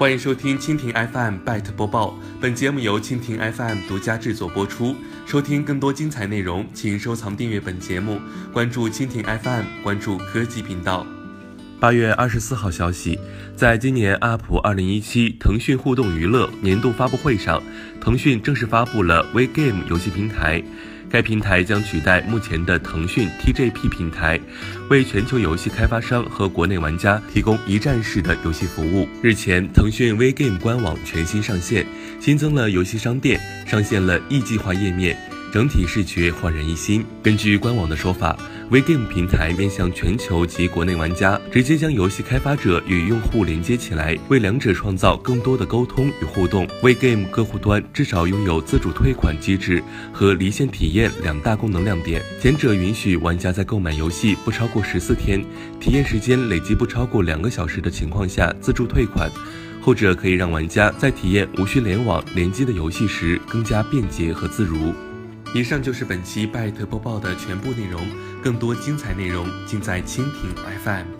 欢迎收听蜻蜓 FM Byte 播报，本节目由蜻蜓 FM 独家制作播出。收听更多精彩内容，请收藏订阅本节目，关注蜻蜓 FM，关注科技频道。八月二十四号消息，在今年 UP 二零一七腾讯互动娱乐年度发布会上，腾讯正式发布了 WeGame 游戏平台。该平台将取代目前的腾讯 TGP 平台，为全球游戏开发商和国内玩家提供一站式的游戏服务。日前，腾讯 WeGame 官网全新上线，新增了游戏商店，上线了 E 计划页面。整体视觉焕然一新。根据官网的说法，WeGame 平台面向全球及国内玩家，直接将游戏开发者与用户连接起来，为两者创造更多的沟通与互动。WeGame 客户端至少拥有自主退款机制和离线体验两大功能亮点。前者允许玩家在购买游戏不超过十四天，体验时间累计不超过两个小时的情况下自助退款；后者可以让玩家在体验无需联网联机的游戏时更加便捷和自如。以上就是本期拜特播报的全部内容，更多精彩内容尽在蜻蜓 FM。